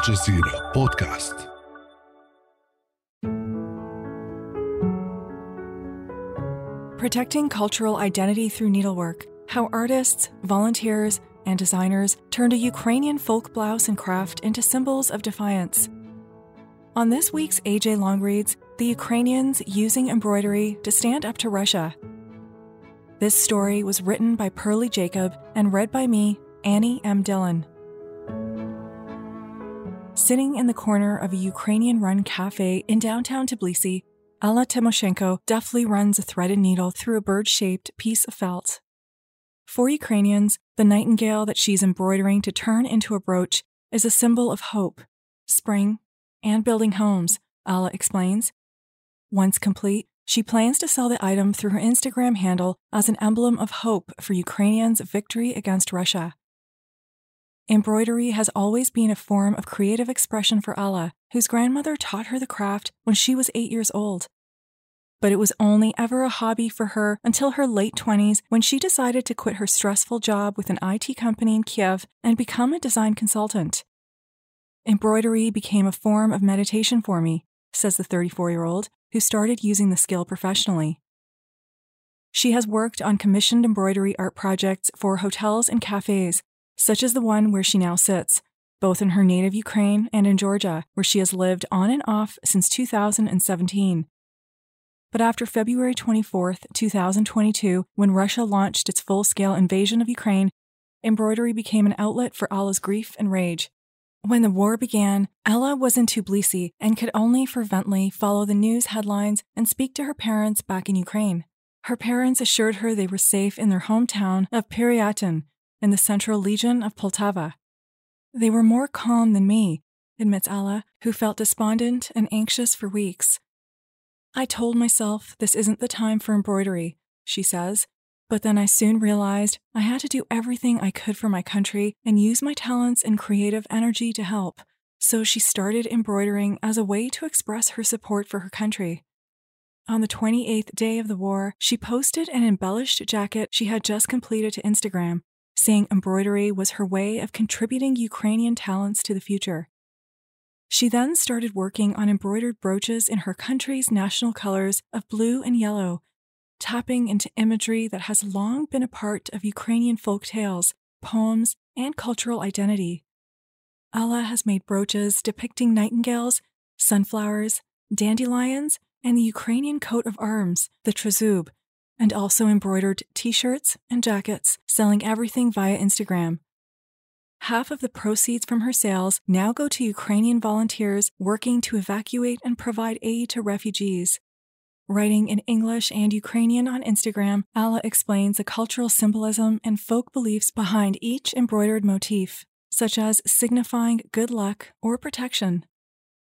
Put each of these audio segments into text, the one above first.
الجزيرة بودكاست Protecting cultural identity through needlework How artists, volunteers, and designers turned a Ukrainian folk blouse and craft into symbols of defiance. On this week's AJ Long Reads, the Ukrainians using embroidery to stand up to Russia. This story was written by Pearlie Jacob and read by me, Annie M. Dillon. Sitting in the corner of a Ukrainian run cafe in downtown Tbilisi, Alla Timoshenko deftly runs a threaded needle through a bird shaped piece of felt. For Ukrainians, the nightingale that she's embroidering to turn into a brooch is a symbol of hope, spring, and building homes, Alla explains. Once complete, she plans to sell the item through her Instagram handle as an emblem of hope for Ukrainians' victory against Russia. Embroidery has always been a form of creative expression for Alla, whose grandmother taught her the craft when she was eight years old. But it was only ever a hobby for her until her late 20s when she decided to quit her stressful job with an IT company in Kiev and become a design consultant. Embroidery became a form of meditation for me, says the 34 year old, who started using the skill professionally. She has worked on commissioned embroidery art projects for hotels and cafes, such as the one where she now sits, both in her native Ukraine and in Georgia, where she has lived on and off since 2017. But after February 24, 2022, when Russia launched its full scale invasion of Ukraine, embroidery became an outlet for Alla's grief and rage. When the war began, Alla was in Tbilisi and could only fervently follow the news headlines and speak to her parents back in Ukraine. Her parents assured her they were safe in their hometown of Pyryatyn in the Central Legion of Poltava. They were more calm than me, admits Alla, who felt despondent and anxious for weeks. I told myself this isn't the time for embroidery, she says, but then I soon realized I had to do everything I could for my country and use my talents and creative energy to help. So she started embroidering as a way to express her support for her country. On the 28th day of the war, she posted an embellished jacket she had just completed to Instagram, saying embroidery was her way of contributing Ukrainian talents to the future. She then started working on embroidered brooches in her country's national colors of blue and yellow, tapping into imagery that has long been a part of Ukrainian folk tales, poems, and cultural identity. Alla has made brooches depicting nightingales, sunflowers, dandelions, and the Ukrainian coat of arms, the tryzub, and also embroidered t shirts and jackets, selling everything via Instagram. Half of the proceeds from her sales now go to Ukrainian volunteers working to evacuate and provide aid to refugees. Writing in English and Ukrainian on Instagram, Alla explains the cultural symbolism and folk beliefs behind each embroidered motif, such as signifying good luck or protection.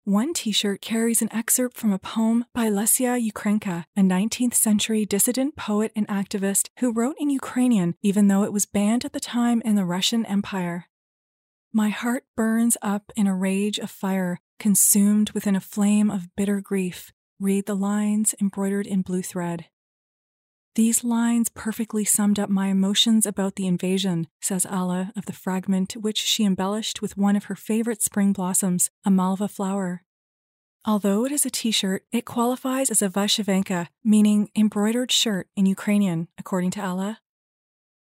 One t shirt carries an excerpt from a poem by Lesia Ukrainka, a 19th century dissident poet and activist who wrote in Ukrainian even though it was banned at the time in the Russian Empire. My heart burns up in a rage of fire, consumed within a flame of bitter grief. Read the lines embroidered in blue thread. These lines perfectly summed up my emotions about the invasion, says Alla of the fragment which she embellished with one of her favorite spring blossoms, a malva flower. Although it is a t shirt, it qualifies as a vyshyvanka, meaning embroidered shirt in Ukrainian, according to Alla.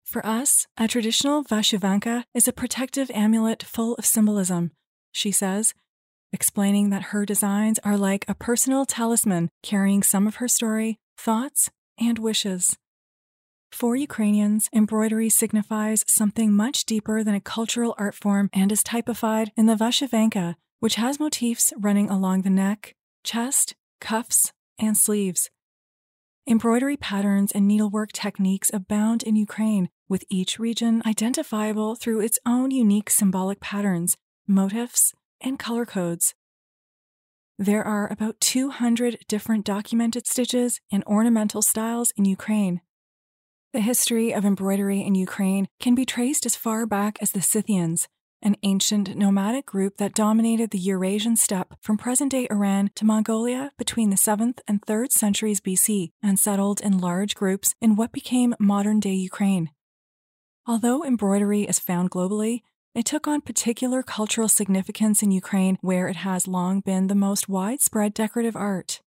For us, a traditional Vyshyvanka is a protective amulet full of symbolism, she says, explaining that her designs are like a personal talisman carrying some of her story, thoughts, and wishes. For Ukrainians, embroidery signifies something much deeper than a cultural art form and is typified in the Vyshyvanka, which has motifs running along the neck, chest, cuffs, and sleeves. Embroidery patterns and needlework techniques abound in Ukraine, with each region identifiable through its own unique symbolic patterns, motifs, and color codes. There are about 200 different documented stitches and ornamental styles in Ukraine. The history of embroidery in Ukraine can be traced as far back as the Scythians, an ancient nomadic group that dominated the Eurasian steppe from present day Iran to Mongolia between the 7th and 3rd centuries BC and settled in large groups in what became modern day Ukraine. Although embroidery is found globally, it took on particular cultural significance in Ukraine, where it has long been the most widespread decorative art.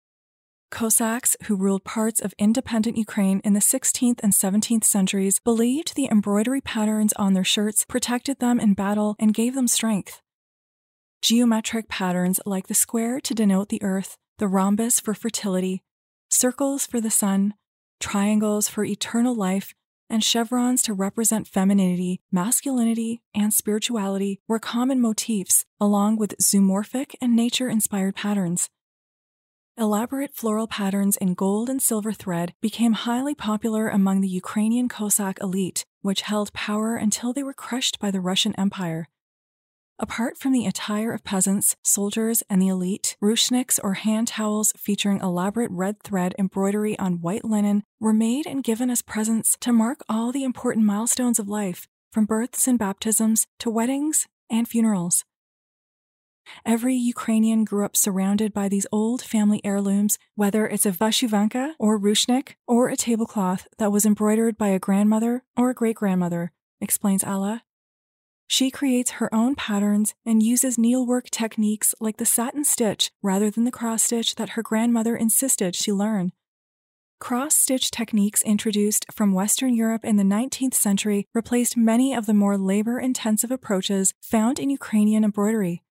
Cossacks, who ruled parts of independent Ukraine in the 16th and 17th centuries, believed the embroidery patterns on their shirts protected them in battle and gave them strength. Geometric patterns like the square to denote the earth, the rhombus for fertility, circles for the sun, triangles for eternal life, and chevrons to represent femininity, masculinity, and spirituality were common motifs, along with zoomorphic and nature inspired patterns. Elaborate floral patterns in gold and silver thread became highly popular among the Ukrainian Cossack elite, which held power until they were crushed by the Russian Empire. Apart from the attire of peasants, soldiers, and the elite, rushniks or hand towels featuring elaborate red thread embroidery on white linen were made and given as presents to mark all the important milestones of life, from births and baptisms to weddings and funerals. Every Ukrainian grew up surrounded by these old family heirlooms, whether it's a vyshyvanka or rushnik or a tablecloth that was embroidered by a grandmother or a great grandmother, explains Alla. She creates her own patterns and uses needlework techniques like the satin stitch rather than the cross stitch that her grandmother insisted she learn. Cross stitch techniques introduced from Western Europe in the 19th century replaced many of the more labor intensive approaches found in Ukrainian embroidery.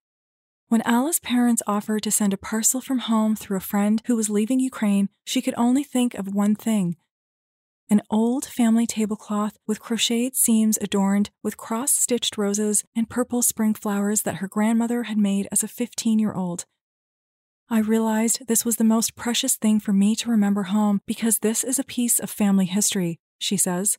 When Alla's parents offered to send a parcel from home through a friend who was leaving Ukraine, she could only think of one thing an old family tablecloth with crocheted seams adorned with cross stitched roses and purple spring flowers that her grandmother had made as a 15 year old. I realized this was the most precious thing for me to remember home because this is a piece of family history, she says.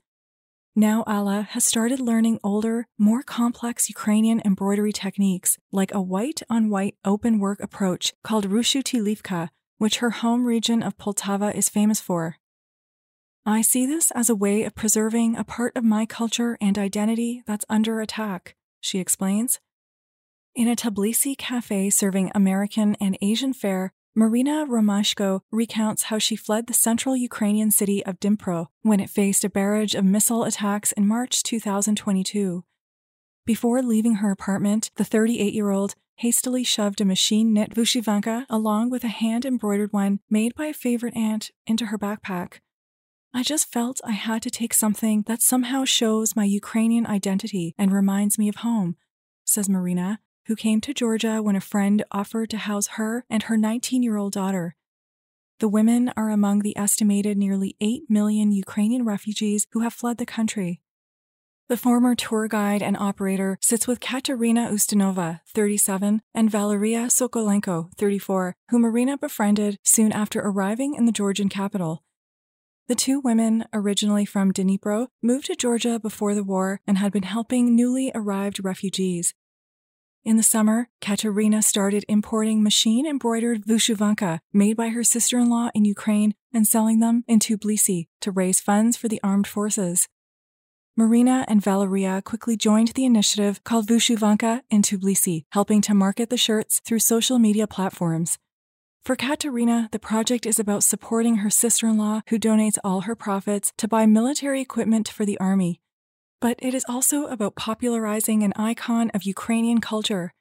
Now Alla has started learning older, more complex Ukrainian embroidery techniques, like a white on white open work approach called rushutilivka, which her home region of Poltava is famous for. I see this as a way of preserving a part of my culture and identity that's under attack, she explains. In a Tbilisi cafe serving American and Asian fare, Marina Romashko recounts how she fled the central Ukrainian city of Dnipro when it faced a barrage of missile attacks in March 2022. Before leaving her apartment, the 38 year old hastily shoved a machine knit vyshyvanka along with a hand embroidered one made by a favorite aunt into her backpack. I just felt I had to take something that somehow shows my Ukrainian identity and reminds me of home, says Marina, who came to Georgia when a friend offered to house her and her 19 year old daughter. The women are among the estimated nearly 8 million Ukrainian refugees who have fled the country. The former tour guide and operator sits with Katerina Ustinova, 37, and Valeria Sokolenko, 34, who Marina befriended soon after arriving in the Georgian capital. The two women, originally from Dnipro, moved to Georgia before the war and had been helping newly arrived refugees. In the summer, Katerina started importing machine embroidered vyshyvanka made by her sister in law in Ukraine and selling them in Tbilisi to raise funds for the armed forces. Marina and Valeria quickly joined the initiative called Vyshyvanka in Tbilisi, helping to market the shirts through social media platforms. For Katerina, the project is about supporting her sister in law, who donates all her profits to buy military equipment for the army. But it is also about popularizing an icon of Ukrainian culture.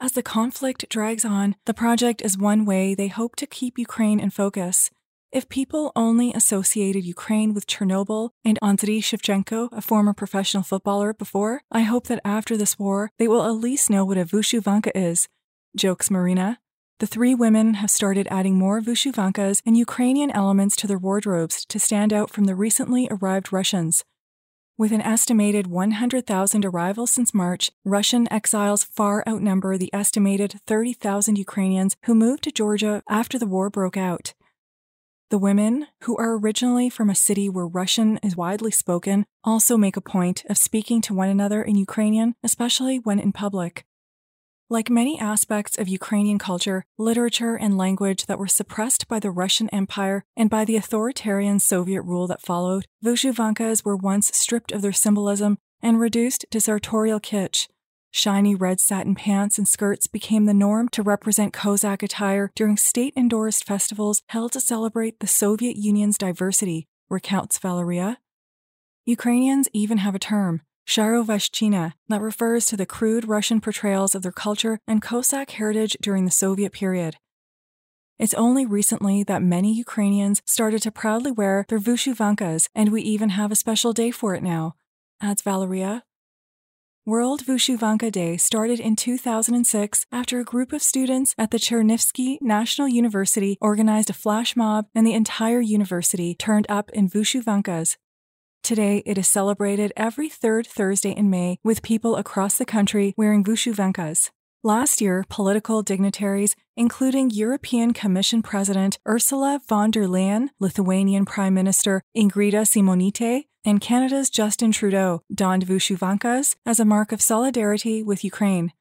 As the conflict drags on, the project is one way they hope to keep Ukraine in focus. If people only associated Ukraine with Chernobyl and Andriy Shevchenko, a former professional footballer, before, I hope that after this war, they will at least know what a vyshyvanka is, jokes Marina. The three women have started adding more Vyshyvankas and Ukrainian elements to their wardrobes to stand out from the recently arrived Russians. With an estimated 100,000 arrivals since March, Russian exiles far outnumber the estimated 30,000 Ukrainians who moved to Georgia after the war broke out. The women, who are originally from a city where Russian is widely spoken, also make a point of speaking to one another in Ukrainian, especially when in public. Like many aspects of Ukrainian culture, literature, and language that were suppressed by the Russian Empire and by the authoritarian Soviet rule that followed, Vyshyvankas were once stripped of their symbolism and reduced to sartorial kitsch. Shiny red satin pants and skirts became the norm to represent Cossack attire during state endorsed festivals held to celebrate the Soviet Union's diversity, recounts Valeria. Ukrainians even have a term, Sharovarshchyna, that refers to the crude Russian portrayals of their culture and Cossack heritage during the Soviet period. It's only recently that many Ukrainians started to proudly wear their Vyshyvankas, and we even have a special day for it now, adds Valeria. World Vyshyvanka Day started in 2006 after a group of students at the Chernivtsi National University organized a flash mob and the entire university turned up in vyshyvankas. Today, it is celebrated every third Thursday in May with people across the country wearing vyshyvankas. Last year, political dignitaries, including European Commission President Ursula von der Leyen, Lithuanian Prime Minister Ingrida Šimonytė, and Canada's Justin Trudeau, donned Vyshyvankas as a mark of solidarity with Ukraine.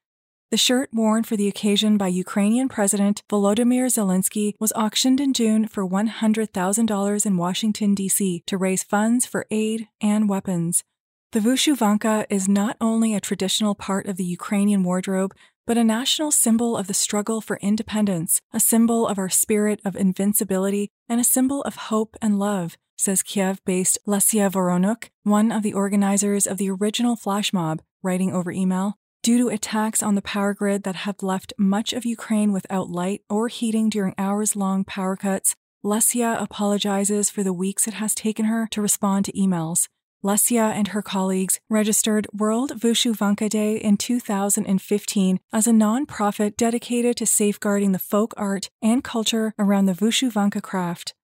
The shirt worn for the occasion by Ukrainian President Volodymyr Zelensky was auctioned in June for $100,000 in Washington, D.C. to raise funds for aid and weapons. The Vyshyvanka is not only a traditional part of the Ukrainian wardrobe, but a national symbol of the struggle for independence, a symbol of our spirit of invincibility, and a symbol of hope and love, says Kiev based Lesia Voronuk, one of the organizers of the original flash mob, writing over email. Due to attacks on the power grid that have left much of Ukraine without light or heating during hours long power cuts, Lesia apologizes for the weeks it has taken her to respond to emails. Lesia and her colleagues registered World Vyshyvanka Day in 2015 as a non-profit dedicated to safeguarding the folk art and culture around the Vyshyvanka craft.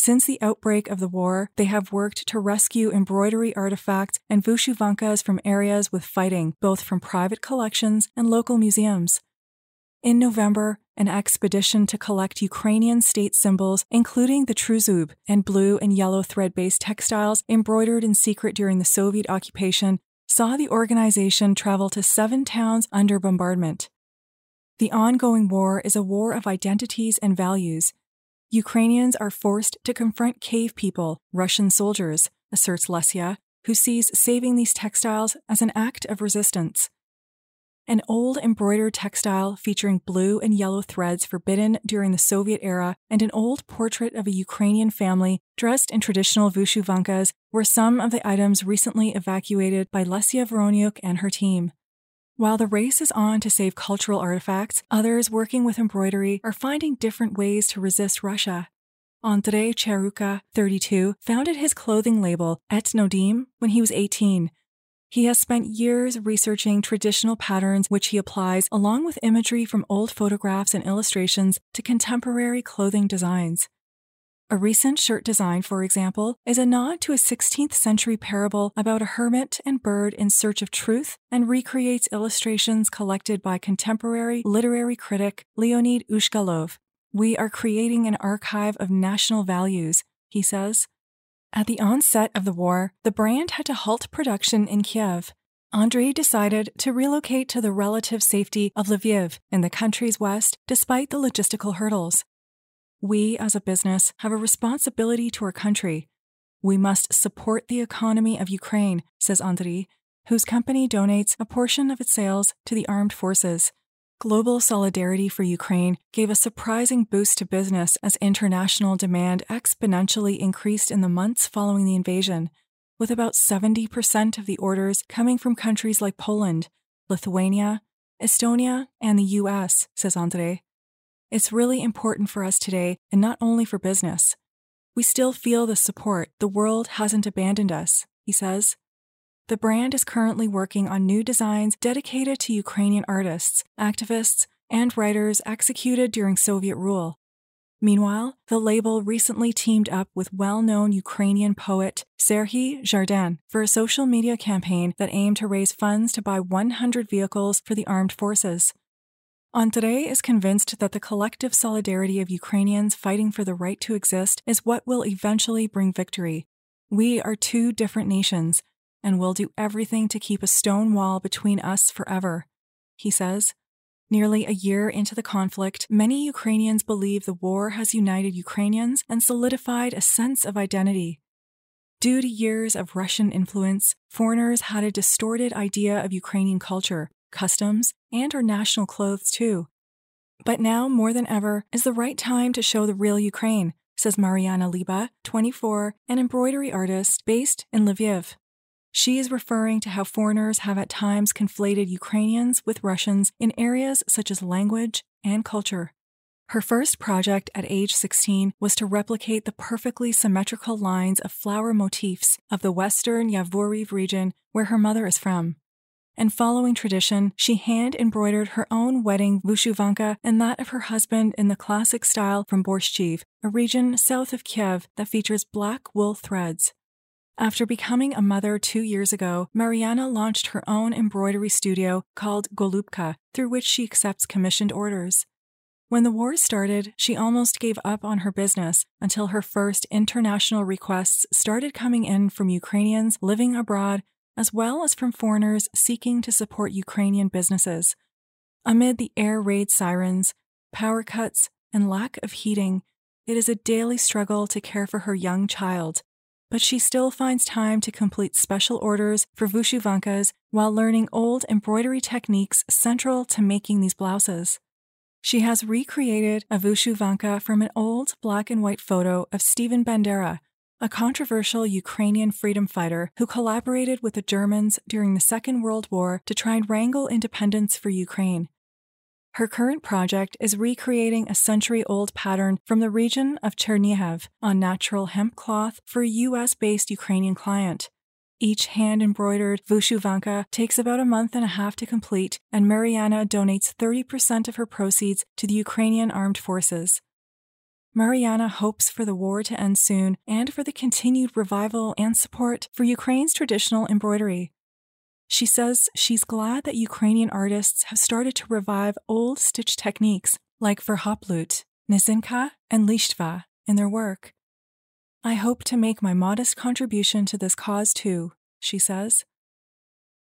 Since the outbreak of the war, they have worked to rescue embroidery artifacts and Vyshyvankas from areas with fighting, both from private collections and local museums. In November, an expedition to collect Ukrainian state symbols, including the tryzub and blue and yellow thread based textiles embroidered in secret during the Soviet occupation, saw the organization travel to seven towns under bombardment. The ongoing war is a war of identities and values. Ukrainians are forced to confront cave people, Russian soldiers, asserts Lesia, who sees saving these textiles as an act of resistance. An old embroidered textile featuring blue and yellow threads forbidden during the Soviet era, and an old portrait of a Ukrainian family dressed in traditional Vyshyvankas were some of the items recently evacuated by Lesia Voronuk and her team. While the race is on to save cultural artifacts, others working with embroidery are finding different ways to resist Russia. Andrei Cheruka, 32, founded his clothing label Etnodim when he was 18 he has spent years researching traditional patterns, which he applies along with imagery from old photographs and illustrations to contemporary clothing designs. A recent shirt design, for example, is a nod to a 16th century parable about a hermit and bird in search of truth and recreates illustrations collected by contemporary literary critic Leonid Ushkalov. We are creating an archive of national values, he says. At the onset of the war, the brand had to halt production in Kiev. Andrei decided to relocate to the relative safety of Lviv in the country's west despite the logistical hurdles. We, as a business, have a responsibility to our country. We must support the economy of Ukraine, says Andrei, whose company donates a portion of its sales to the armed forces. Global solidarity for Ukraine gave a surprising boost to business as international demand exponentially increased in the months following the invasion, with about 70% of the orders coming from countries like Poland, Lithuania, Estonia, and the US, says Andrei. It's really important for us today, and not only for business. We still feel the support. The world hasn't abandoned us, he says. The brand is currently working on new designs dedicated to Ukrainian artists, activists, and writers executed during Soviet rule. Meanwhile, the label recently teamed up with well known Ukrainian poet Serhiy Zhadan for a social media campaign that aimed to raise funds to buy 100 vehicles for the armed forces. Andrei is convinced that the collective solidarity of Ukrainians fighting for the right to exist is what will eventually bring victory. We are two different nations, and will do everything to keep a stone wall between us forever, he says. Nearly a year into the conflict, many Ukrainians believe the war has united Ukrainians and solidified a sense of identity. Due to years of Russian influence, foreigners had a distorted idea of Ukrainian culture, customs, and our national clothes too. But now, more than ever, is the right time to show the real Ukraine, says Mariana Liba, 24, an embroidery artist based in Lviv. She is referring to how foreigners have at times conflated Ukrainians with Russians in areas such as language and culture. Her first project at age 16 was to replicate the perfectly symmetrical lines of flower motifs of the western Yavoriv region where her mother is from. And following tradition, she hand embroidered her own wedding Vyshyvanka and that of her husband in the classic style from Borshchiv, a region south of Kiev that features black wool threads. After becoming a mother two years ago, Mariana launched her own embroidery studio called Golubka, through which she accepts commissioned orders. When the war started, she almost gave up on her business until her first international requests started coming in from Ukrainians living abroad as well as from foreigners seeking to support Ukrainian businesses. Amid the air raid sirens, power cuts, and lack of heating, it is a daily struggle to care for her young child. But she still finds time to complete special orders for vyshyvankas while learning old embroidery techniques central to making these blouses. She has recreated a vyshyvanka from an old black and white photo of Stepan Bandera, a controversial Ukrainian freedom fighter who collaborated with the Germans during the Second World War to try and wrangle independence for Ukraine. Her current project is recreating a century old pattern from the region of Chernihiv on natural hemp cloth for a US based Ukrainian client. Each hand embroidered vyshyvanka takes about a month and a half to complete, and Mariana donates 30% of her proceeds to the Ukrainian armed forces. Mariana hopes for the war to end soon and for the continued revival and support for Ukraine's traditional embroidery. She says she's glad that Ukrainian artists have started to revive old stitch techniques like verhoplut, nizinka, and lishtva in their work. I hope to make my modest contribution to this cause too, she says.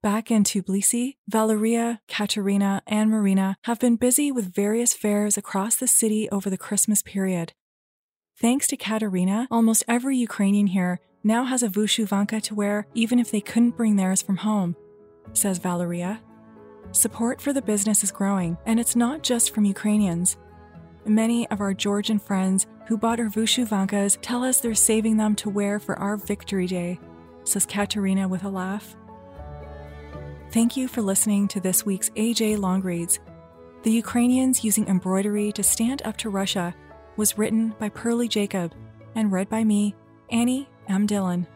Back in Tbilisi, Valeria, Katerina, and Marina have been busy with various fairs across the city over the Christmas period. Thanks to Katerina, almost every Ukrainian here now has a vyshyvanka to wear even if they couldn't bring theirs from home, says Valeria. Support for the business is growing, and it's not just from Ukrainians. Many of our Georgian friends who bought our vyshyvankas tell us they're saving them to wear for our Victory Day, says Katerina with a laugh. Thank you for listening to this week's AJ Long Reads. The Ukrainians using embroidery to stand up to Russia was written by Pearlie Jacob and read by me, Annie M. Dillon.